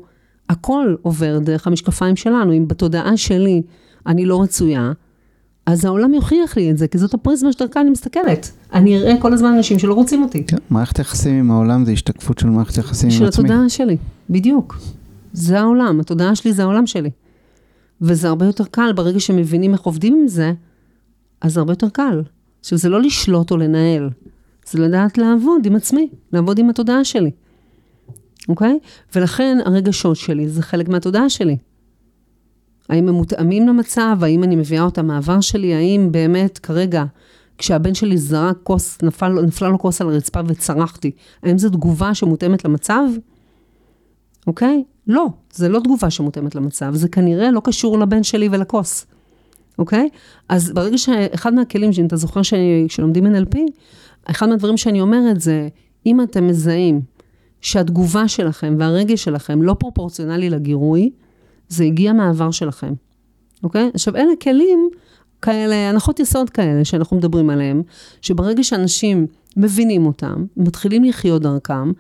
הכל עובר דרך המשקפיים שלנו. אם בתודעה שלי אני לא רצויה, אז העולם יוכיח לי את זה, כי זאת הפריזמה שדרכה אני מסתכלת. אני אראה כל הזמן אנשים שלא רוצים אותי. כן, מערכת יחסים עם העולם זה השתקפות של מערכת יחסים של עם עצמי. התודעה שלי, בדיוק. זה העולם, התודעה שלי זה העולם שלי. וזה הרבה יותר קל, ברגע שמבינים איך עובדים עם זה, אז זה הרבה יותר קל. עכשיו, זה לא לשלוט או לנהל, זה לדעת לעבוד עם עצמי, לעבוד עם התודעה שלי, אוקיי? ולכן הרגשות שלי זה חלק מהתודעה שלי. האם הם מותאמים למצב, האם אני מביאה אותם מהעבר שלי, האם באמת כרגע, כשהבן שלי זרק כוס, נפל, נפלה לו כוס על הרצפה וצרחתי, האם זו תגובה שמותאמת למצב? אוקיי? לא, זה לא תגובה שמותאמת למצב, זה כנראה לא קשור לבן שלי ולכוס, אוקיי? אז ברגע שאחד מהכלים, שאם אתה זוכר ש- שלומדים NLP, אחד מהדברים שאני אומרת זה, אם אתם מזהים שהתגובה שלכם והרגש שלכם לא פרופורציונלי לגירוי, זה הגיע מהעבר שלכם, אוקיי? עכשיו, אלה כלים כאלה, הנחות יסוד כאלה שאנחנו מדברים עליהם, שברגע שאנשים מבינים אותם, מתחילים לחיות דרכם,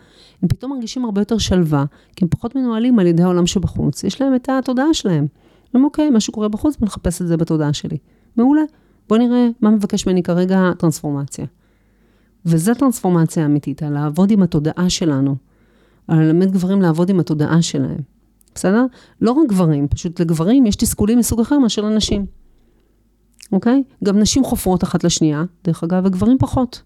הם פתאום מרגישים הרבה יותר שלווה, כי הם פחות מנוהלים על ידי העולם שבחוץ. יש להם את התודעה שלהם. אומרים, אוקיי, מה שקורה בחוץ, בוא נחפש את זה בתודעה שלי. מעולה. בוא נראה מה מבקש ממני כרגע טרנספורמציה. וזו טרנספורמציה אמיתית, על לעבוד עם התודעה שלנו. על ללמד גברים לעבוד עם התודעה שלהם. בסדר? לא רק גברים, פשוט לגברים יש תסכולים מסוג אחר מאשר לנשים. אוקיי? גם נשים חופרות אחת לשנייה, דרך אגב, וגברים פחות.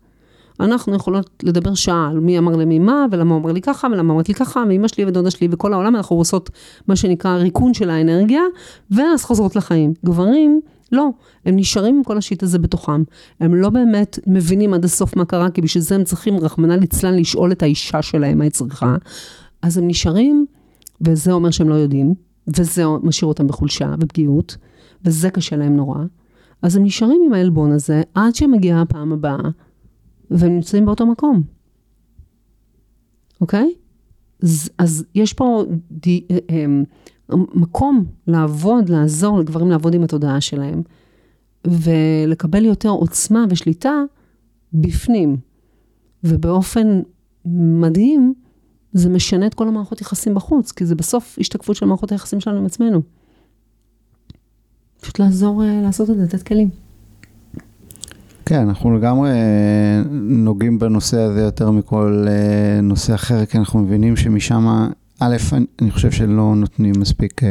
אנחנו יכולות לדבר שעה על מי אמר למי מה, ולמה הוא אמר לי ככה, ולמה אמרת לי ככה, ואימא שלי ודודה שלי וכל העולם, אנחנו עושות מה שנקרא ריקון של האנרגיה, ואז חוזרות לחיים. גברים, לא, הם נשארים עם כל השיט הזה בתוכם. הם לא באמת מבינים עד הסוף מה קרה, כי בשביל זה הם צריכים, רחמנא ליצלן, לשאול את האישה שלהם מה היא צריכה. אז הם נשארים, וזה אומר שהם לא יודעים, וזה משאיר אותם בחולשה ופגיעות, וזה קשה להם נורא. אז הם נשארים עם העלבון הזה עד שמגיעה הפעם הבאה, והם נמצאים באותו מקום, אוקיי? אז, אז יש פה די, אה, אה, מקום לעבוד, לעזור לגברים לעבוד עם התודעה שלהם, ולקבל יותר עוצמה ושליטה בפנים. ובאופן מדהים, זה משנה את כל המערכות יחסים בחוץ, כי זה בסוף השתקפות של מערכות היחסים שלנו עם עצמנו. פשוט לעזור אה, לעשות את זה, לתת כלים. כן, אנחנו לגמרי אה, נוגעים בנושא הזה יותר מכל אה, נושא אחר, כי אנחנו מבינים שמשם, א', אני- חושב שלא נותנים מספיק אה,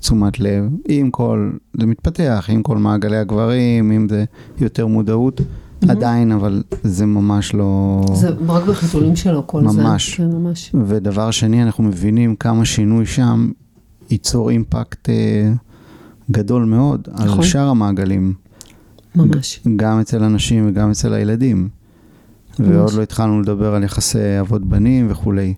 תשומת לב, עם כל, זה מתפתח, עם כל מעגלי הגברים, אם זה יותר מודעות, עדיין, אבל זה ממש לא... זה רק בחיתולים שלו, כל זה. ממש. כן, ממש. ודבר שני, אנחנו מבינים כמה שינוי שם ייצור אימפקט אה, גדול מאוד על נכון. שאר המעגלים. ממש. גם אצל הנשים וגם אצל הילדים. ועוד לא התחלנו לדבר על יחסי אבות בנים וכולי.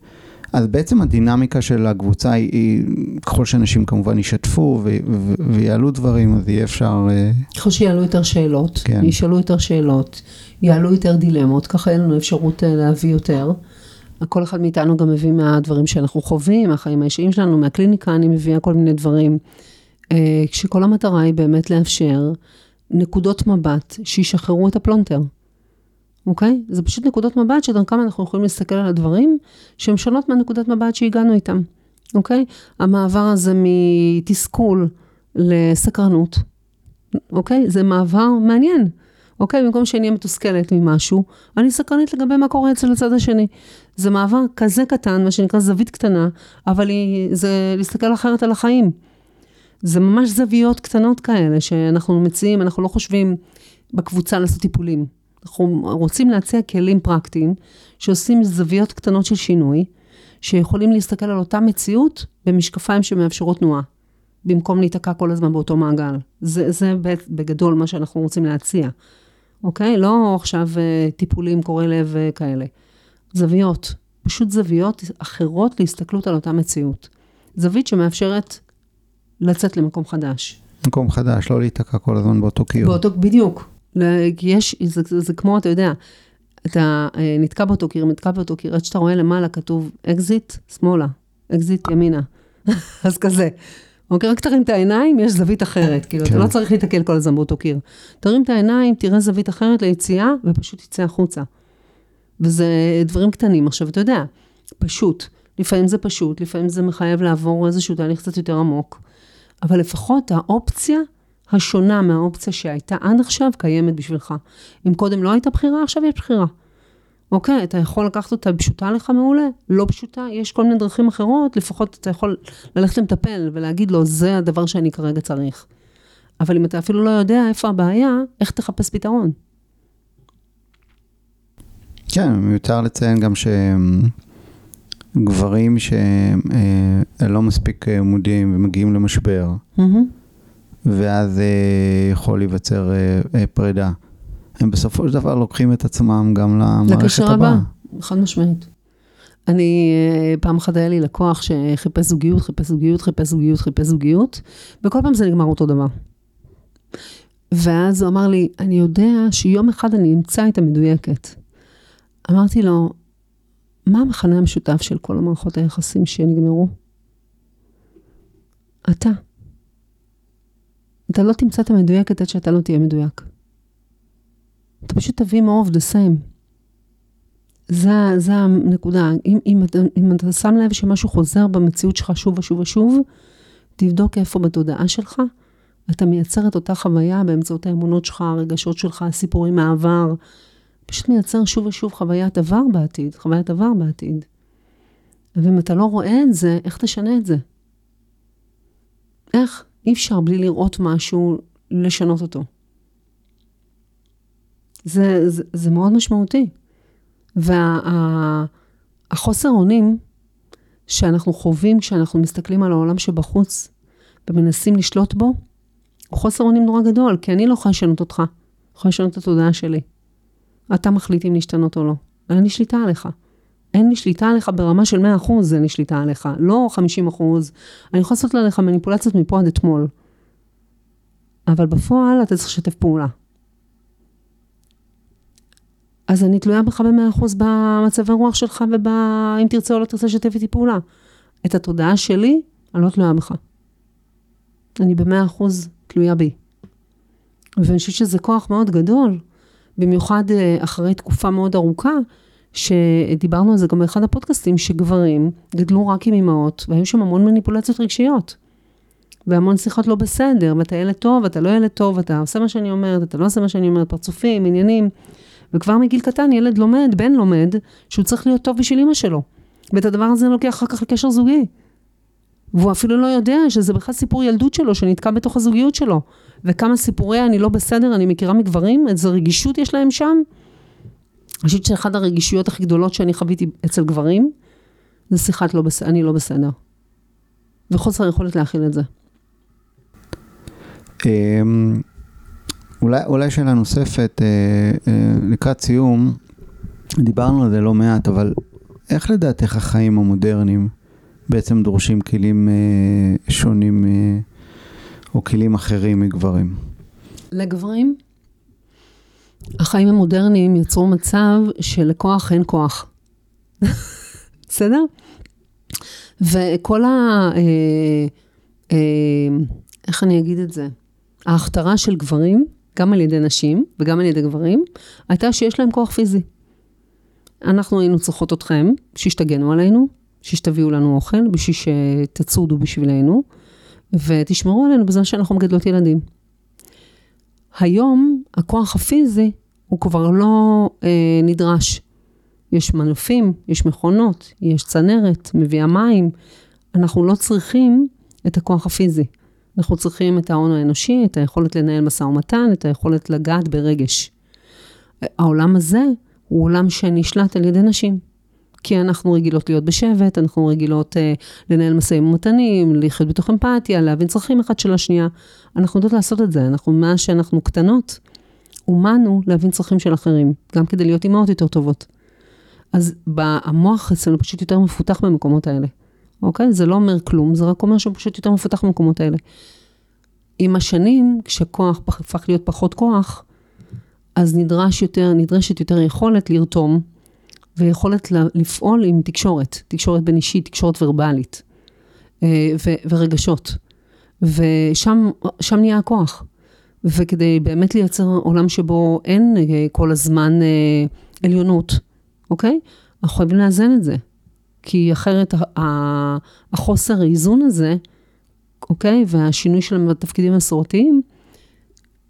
אז בעצם הדינמיקה של הקבוצה היא, היא ככל שאנשים כמובן ישתפו ו- ו- ויעלו דברים, אז יהיה אפשר... אה, ככל שיעלו יותר שאלות, כן. ישאלו יותר שאלות, יעלו יותר דילמות, ככה אין לנו אפשרות אה, להביא יותר. כל אחד מאיתנו גם מביא מהדברים שאנחנו חווים, מהחיים האישיים שלנו, מהקליניקה אני מביאה כל מיני דברים. אה, כשכל המטרה היא באמת לאפשר נקודות מבט שישחררו את הפלונטר. אוקיי? זה פשוט נקודות מבט שדרכם אנחנו יכולים להסתכל על הדברים שהן שונות מהנקודת מבט שהגענו איתם, אוקיי? המעבר הזה מתסכול לסקרנות, אוקיי? זה מעבר מעניין. אוקיי? במקום שאני אהיה מתוסכלת ממשהו, אני סקרנית לגבי מה קורה אצל הצד השני. זה מעבר כזה קטן, מה שנקרא זווית קטנה, אבל היא, זה להסתכל אחרת על החיים. זה ממש זוויות קטנות כאלה שאנחנו מציעים, אנחנו לא חושבים בקבוצה לעשות טיפולים. אנחנו רוצים להציע כלים פרקטיים שעושים זוויות קטנות של שינוי, שיכולים להסתכל על אותה מציאות במשקפיים שמאפשרות תנועה, במקום להיתקע כל הזמן באותו מעגל. זה, זה בגדול מה שאנחנו רוצים להציע, אוקיי? לא עכשיו אה, טיפולים קורעי לב כאלה. זוויות, פשוט זוויות אחרות להסתכלות על אותה מציאות. זווית שמאפשרת לצאת למקום חדש. מקום חדש, לא להיתקע כל הזמן באותו קיר. באותו, בדיוק. יש, זה, זה, זה כמו, אתה יודע, אתה אה, נתקע באותו קיר, נתקע באותו קיר, עד שאתה רואה למעלה כתוב אקזיט, שמאלה, אקזיט ימינה. אז כזה. אוקיי, רק תרים את העיניים, יש זווית אחרת. כאילו, אתה לא כן. צריך להתקל כל הזמן באותו קיר. תרים את העיניים, תראה זווית אחרת ליציאה, ופשוט תצא החוצה. וזה דברים קטנים. עכשיו, אתה יודע, פשוט. לפעמים זה פשוט, לפעמים זה מחייב לעבור איזשהו תהליך קצת יותר עמוק. אבל לפחות האופציה השונה מהאופציה שהייתה עד עכשיו קיימת בשבילך. אם קודם לא הייתה בחירה, עכשיו יש בחירה. אוקיי, אתה יכול לקחת אותה פשוטה לך מעולה, לא פשוטה, יש כל מיני דרכים אחרות, לפחות אתה יכול ללכת למטפל ולהגיד לו, זה הדבר שאני כרגע צריך. אבל אם אתה אפילו לא יודע איפה הבעיה, איך תחפש פתרון? כן, מיותר לציין גם שגברים שהם אה, לא מספיק אה, מודיעים ומגיעים למשבר, mm-hmm. ואז אה, יכול להיווצר פרידה. הם בסופו של דבר לוקחים את עצמם גם למערכת הבאה. הבא, חד משמעית. אני, פעם אחת היה לי לקוח שחיפש זוגיות, חיפש זוגיות, חיפש זוגיות, חיפש זוגיות, וכל פעם זה נגמר אותו דבר. ואז הוא אמר לי, אני יודע שיום אחד אני אמצא את המדויקת. אמרתי לו, מה המכנה המשותף של כל המערכות היחסים שנגמרו? אתה. אתה לא תמצא את המדויקת עד שאתה לא תהיה מדויק. אתה פשוט תביא more of the same. זה, זה הנקודה. אם, אם, אם אתה שם לב שמשהו חוזר במציאות שלך שוב ושוב ושוב, תבדוק איפה בתודעה שלך אתה מייצר את אותה חוויה באמצעות האמונות שלך, הרגשות שלך, הסיפורים מהעבר, פשוט מייצר שוב ושוב חוויית עבר בעתיד, חוויית עבר בעתיד. ואם אתה לא רואה את זה, איך תשנה את זה? איך? אי אפשר בלי לראות משהו, לשנות אותו. זה, זה, זה מאוד משמעותי. והחוסר וה, אונים שאנחנו חווים כשאנחנו מסתכלים על העולם שבחוץ ומנסים לשלוט בו, הוא חוסר אונים נורא גדול, כי אני לא יכולה לשנות אותך, אני יכולה לשנות את התודעה שלי. אתה מחליט אם להשתנות או לא. אין לי שליטה עליך. אין לי שליטה עליך ברמה של 100%, אין לי שליטה עליך, לא 50%. אני יכולה לעשות עליך מניפולציות מפה עד אתמול. אבל בפועל אתה צריך לשתף פעולה. אז אני תלויה בך ב-100% במצבי רוח שלך ובאם תרצה או לא תרצה לשתף איתי פעולה. את התודעה שלי, אני לא תלויה בך. אני ב-100% תלויה בי. ואני חושבת שזה כוח מאוד גדול, במיוחד אה, אחרי תקופה מאוד ארוכה, שדיברנו על זה גם באחד הפודקאסטים, שגברים גדלו רק עם אימהות, והיו שם המון מניפולציות רגשיות. והמון שיחות לא בסדר, ואתה ילד טוב, אתה לא ילד טוב, אתה עושה מה שאני אומרת, אתה לא עושה מה שאני אומרת, פרצופים, עניינים. וכבר מגיל קטן ילד לומד, בן לומד, שהוא צריך להיות טוב בשביל אמא שלו. ואת הדבר הזה לוקח אחר כך לקשר זוגי. והוא אפילו לא יודע שזה בכלל סיפור ילדות שלו, שנתקע בתוך הזוגיות שלו. וכמה סיפורי אני לא בסדר, אני מכירה מגברים, איזה רגישות יש להם שם. אני חושבת שאחת הרגישויות הכי גדולות שאני חוויתי אצל גברים, זה שיחת לא בסדר, אני לא בסדר. וחוסר יכולת להכיל את זה. אמ, אולי, אולי שאלה נוספת, אה, אה, לקראת סיום, דיברנו על זה לא מעט, אבל איך לדעתך החיים המודרניים בעצם דורשים כלים אה, שונים או כלים אחרים מגברים? לגברים, החיים המודרניים יצרו מצב שלכוח אין כוח. בסדר? וכל ה... אה, אה, איך אני אגיד את זה? ההכתרה של גברים, גם על ידי נשים וגם על ידי גברים, הייתה שיש להם כוח פיזי. אנחנו היינו צריכות אתכם, שישתגנו עלינו, שתביאו לנו אוכל, בשביל שתצודו בשבילנו, ותשמרו עלינו בזמן שאנחנו מגדלות ילדים. היום הכוח הפיזי הוא כבר לא אה, נדרש. יש מנופים, יש מכונות, יש צנרת, מביאה מים. אנחנו לא צריכים את הכוח הפיזי. אנחנו צריכים את ההון האנושי, את היכולת לנהל משא ומתן, את היכולת לגעת ברגש. העולם הזה הוא עולם שנשלט על ידי נשים. כי אנחנו רגילות להיות בשבט, אנחנו רגילות אה, לנהל משאים ומתנים, לחיות בתוך אמפתיה, להבין צרכים אחד של השנייה. אנחנו יודעות לעשות את זה, אנחנו, מאז שאנחנו קטנות, אומנו להבין צרכים של אחרים, גם כדי להיות אימהות יותר טובות. אז המוח אצלנו פשוט יותר מפותח במקומות האלה, אוקיי? זה לא אומר כלום, זה רק אומר שהוא פשוט יותר מפותח במקומות האלה. עם השנים, כשכוח הפך להיות פחות כוח, אז נדרש יותר, נדרשת יותר יכולת לרתום, ויכולת לפעול עם תקשורת, תקשורת בין אישית, תקשורת ורבלית, אה, ו- ורגשות. ושם נהיה הכוח. וכדי באמת לייצר עולם שבו אין אה, כל הזמן אה, עליונות, אוקיי? אנחנו חייבים לאזן את זה. כי אחרת החוסר האיזון הזה, אוקיי? והשינוי שלהם בתפקידים המסורתיים,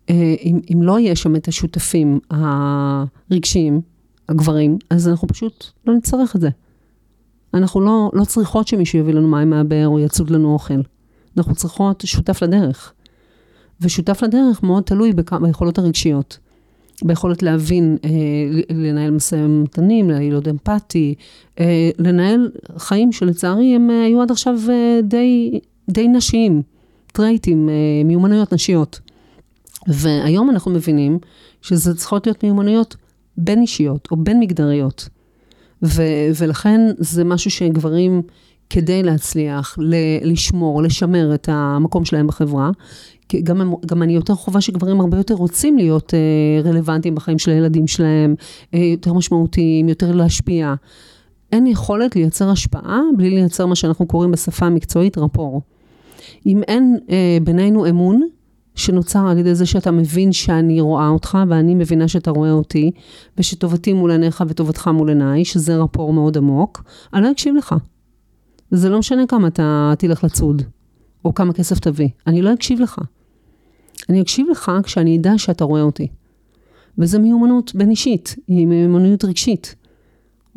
אם, אם לא יהיה שם את השותפים הרגשיים, הגברים, אז אנחנו פשוט לא נצטרך את זה. אנחנו לא, לא צריכות שמישהו יביא לנו מים מהבאר או יצוד לנו אוכל. אנחנו צריכות שותף לדרך. ושותף לדרך מאוד תלוי ביכולות הרגשיות. ביכולת להבין, אה, לנהל משא ומתנים, להיות אמפתי, אה, לנהל חיים שלצערי הם אה, היו עד עכשיו אה, די, די נשיים, טרייטים, אה, מיומנויות נשיות. והיום אנחנו מבינים שזה צריכות להיות מיומנויות בין אישיות או בין מגדריות. ו- ולכן זה משהו שגברים, כדי להצליח, ל- לשמור, לשמר את המקום שלהם בחברה, גם, הם, גם אני יותר חובה שגברים הרבה יותר רוצים להיות אה, רלוונטיים בחיים של הילדים שלהם, אה, יותר משמעותיים, יותר להשפיע. אין יכולת לייצר השפעה בלי לייצר מה שאנחנו קוראים בשפה המקצועית רפור. אם אין אה, בינינו אמון, שנוצר על ידי זה שאתה מבין שאני רואה אותך ואני מבינה שאתה רואה אותי, ושטובתי מול עיניך וטובתך מול עיניי, שזה רפור מאוד עמוק, אני לא אקשיב לך. וזה לא משנה כמה אתה תלך לצוד, או כמה כסף תביא, אני לא אקשיב לך. אני אקשיב לך כשאני אדע שאתה רואה אותי. וזו מיומנות בין אישית, היא מיומנות רגשית,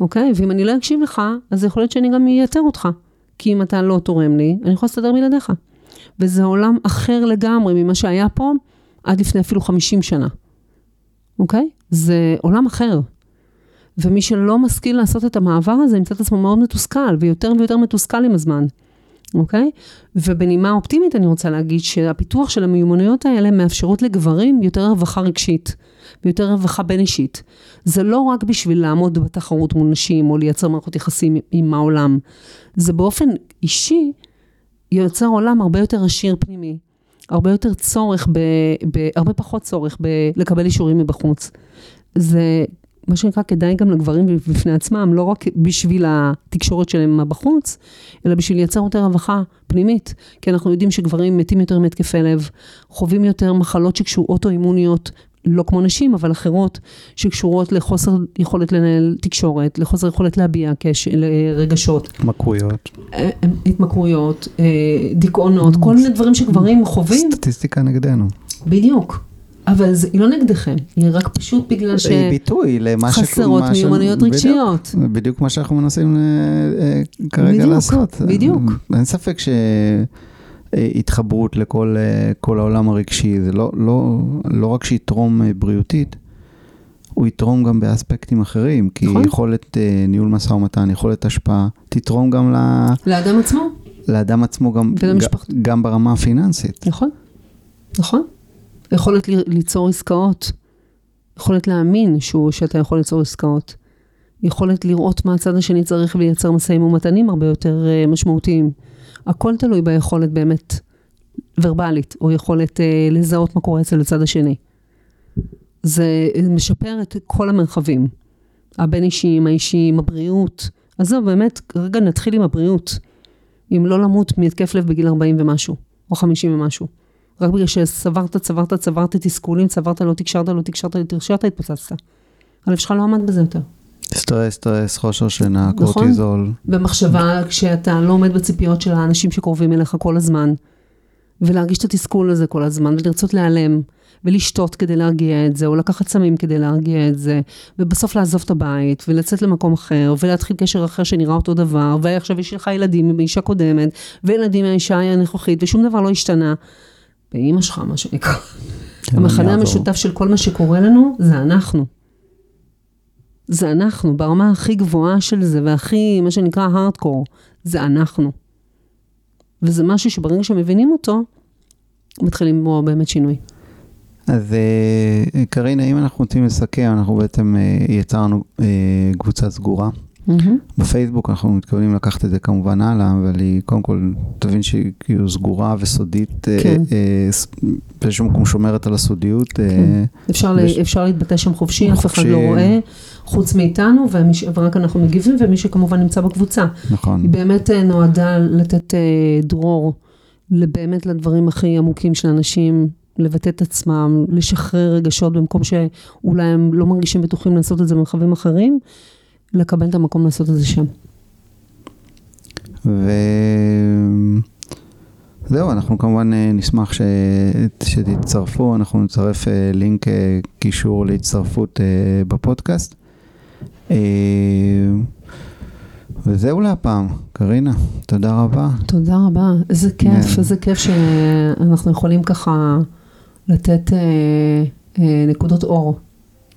אוקיי? ואם אני לא אקשיב לך, אז יכול להיות שאני גם אייתר אותך. כי אם אתה לא תורם לי, אני יכול להסתדר בלעדיך. וזה עולם אחר לגמרי ממה שהיה פה עד לפני אפילו 50 שנה, אוקיי? זה עולם אחר. ומי שלא משכיל לעשות את המעבר הזה, ימצא את עצמו מאוד מתוסכל, ויותר ויותר מתוסכל עם הזמן, אוקיי? ובנימה אופטימית אני רוצה להגיד שהפיתוח של המיומנויות האלה מאפשרות לגברים יותר רווחה רגשית, ויותר רווחה בין אישית. זה לא רק בשביל לעמוד בתחרות מול נשים, או לייצר מערכות יחסים עם העולם. זה באופן אישי, יוצר עולם הרבה יותר עשיר פנימי, הרבה יותר צורך, ב, ב, הרבה פחות צורך ב, לקבל אישורים מבחוץ. זה מה שנקרא כדאי גם לגברים בפני עצמם, לא רק בשביל התקשורת שלהם בחוץ, אלא בשביל לייצר יותר רווחה פנימית. כי אנחנו יודעים שגברים מתים יותר מהתקפי לב, חווים יותר מחלות שקשורות אוטואימוניות, לא כמו נשים, אבל אחרות, שקשורות לחוסר יכולת לנהל תקשורת, לחוסר יכולת להביע קש... רגשות. התמכרויות. אה, אה, התמכרויות, אה, דיכאונות, כל מיני דברים שגברים חווים. סטטיסטיקה נגדנו. בדיוק. אבל זה, היא לא נגדכם, היא רק פשוט בגלל ש... היא ביטוי למה ש... חסרות מיומנויות רגשיות. בדיוק, בדיוק מה שאנחנו מנסים כרגע בדיוק, לעשות. בדיוק. אין ספק ש... התחברות לכל כל העולם הרגשי, זה לא, לא, לא רק שיתרום בריאותית, הוא יתרום גם באספקטים אחרים, כי נכון. יכולת ניהול משא ומתן, יכולת השפעה, תתרום גם ל... לאדם עצמו. לאדם עצמו גם, גם, גם ברמה הפיננסית. נכון, נכון. יכולת ליצור עסקאות, יכולת להאמין שהוא, שאתה יכול ליצור עסקאות, יכולת לראות מה הצד השני צריך ולייצר משאים ומתנים הרבה יותר משמעותיים. הכל תלוי ביכולת באמת ורבלית, או יכולת אה, לזהות מה קורה אצל הצד השני. זה משפר את כל המרחבים, הבין אישיים, האישיים, הבריאות. אז זהו, באמת, רגע נתחיל עם הבריאות. אם לא למות מהתקף לב בגיל 40 ומשהו, או 50 ומשהו. רק בגלל שצברת, צברת, צברת תסכולים, צברת, לא תקשרת, לא תקשרת, לא תרשרת, התפוצצת. הלב שלך לא עמד בזה יותר. סטרס, סטרס, חושר שינה, נכון? קורטיזול. במחשבה, כשאתה לא עומד בציפיות של האנשים שקרובים אליך כל הזמן, ולהרגיש את התסכול הזה כל הזמן, ולרצות להיעלם, ולשתות כדי להרגיע את זה, או לקחת סמים כדי להרגיע את זה, ובסוף לעזוב את הבית, ולצאת למקום אחר, ולהתחיל קשר אחר שנראה אותו דבר, ועכשיו יש לך ילדים עם האישה קודמת, וילדים מהאישה הנוכחית, ושום דבר לא השתנה. באימא שלך, מה שנקרא. המכנה אני אעזור. המשותף של כל מה שקורה לנו, זה אנחנו. זה אנחנו, ברמה הכי גבוהה של זה, והכי, מה שנקרא הארדקור, זה אנחנו. וזה משהו שברגע שמבינים אותו, מתחילים בו באמת שינוי. אז אה, קרינה, אם אנחנו רוצים לסכם, אנחנו בעצם אה, יצרנו אה, קבוצה סגורה. בפייסבוק אנחנו מתכוונים לקחת את זה כמובן הלאה, אבל היא קודם כל, תבין שהיא כאילו סגורה וסודית, אה, כן. אה, באיזשהו מקום שומרת על הסודיות. אה, כן. אפשר, לה, יש- אפשר להתבטא שם חופשי, אף אחד. לא רואה, חוץ מאיתנו, ומי, ש- ורק אנחנו מגיבים, ומי שכמובן נמצא בקבוצה. נכון. היא באמת אה, נועדה לתת אה, דרור, באמת לדברים הכי עמוקים של אנשים, לבטא את עצמם, לשחרר רגשות במקום שאולי הם לא מרגישים בטוחים לעשות את זה במרחבים אחרים, לקבל את המקום לעשות את זה שם. וזהו, אנחנו כמובן אה, נשמח ש... שתצטרפו, אנחנו נצרף לינק קישור להצטרפות בפודקאסט. אה, וזהו להפעם, קרינה, תודה רבה. תודה רבה, איזה כיף, כן. איזה כיף שאנחנו יכולים ככה לתת אה, אה, נקודות אור,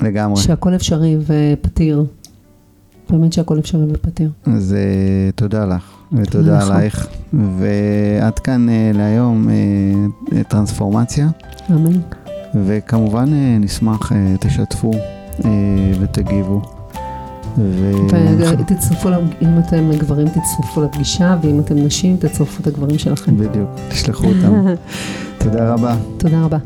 לגמרי. שהכל אפשרי ופתיר. באמת שהכל אפשרי ופתיר. אז אה, תודה לך, ותודה. עלייך. ועד כאן אה, להיום אה, טרנספורמציה, אמן. וכמובן אה, נשמח, אה, תשתפו אה, ותגיבו. ו... ותצטרפו, לפ- אם אתם גברים תצטרפו לפגישה, ואם אתם נשים תצטרפו את הגברים שלכם. בדיוק, תשלחו אותם. תודה רבה. תודה רבה.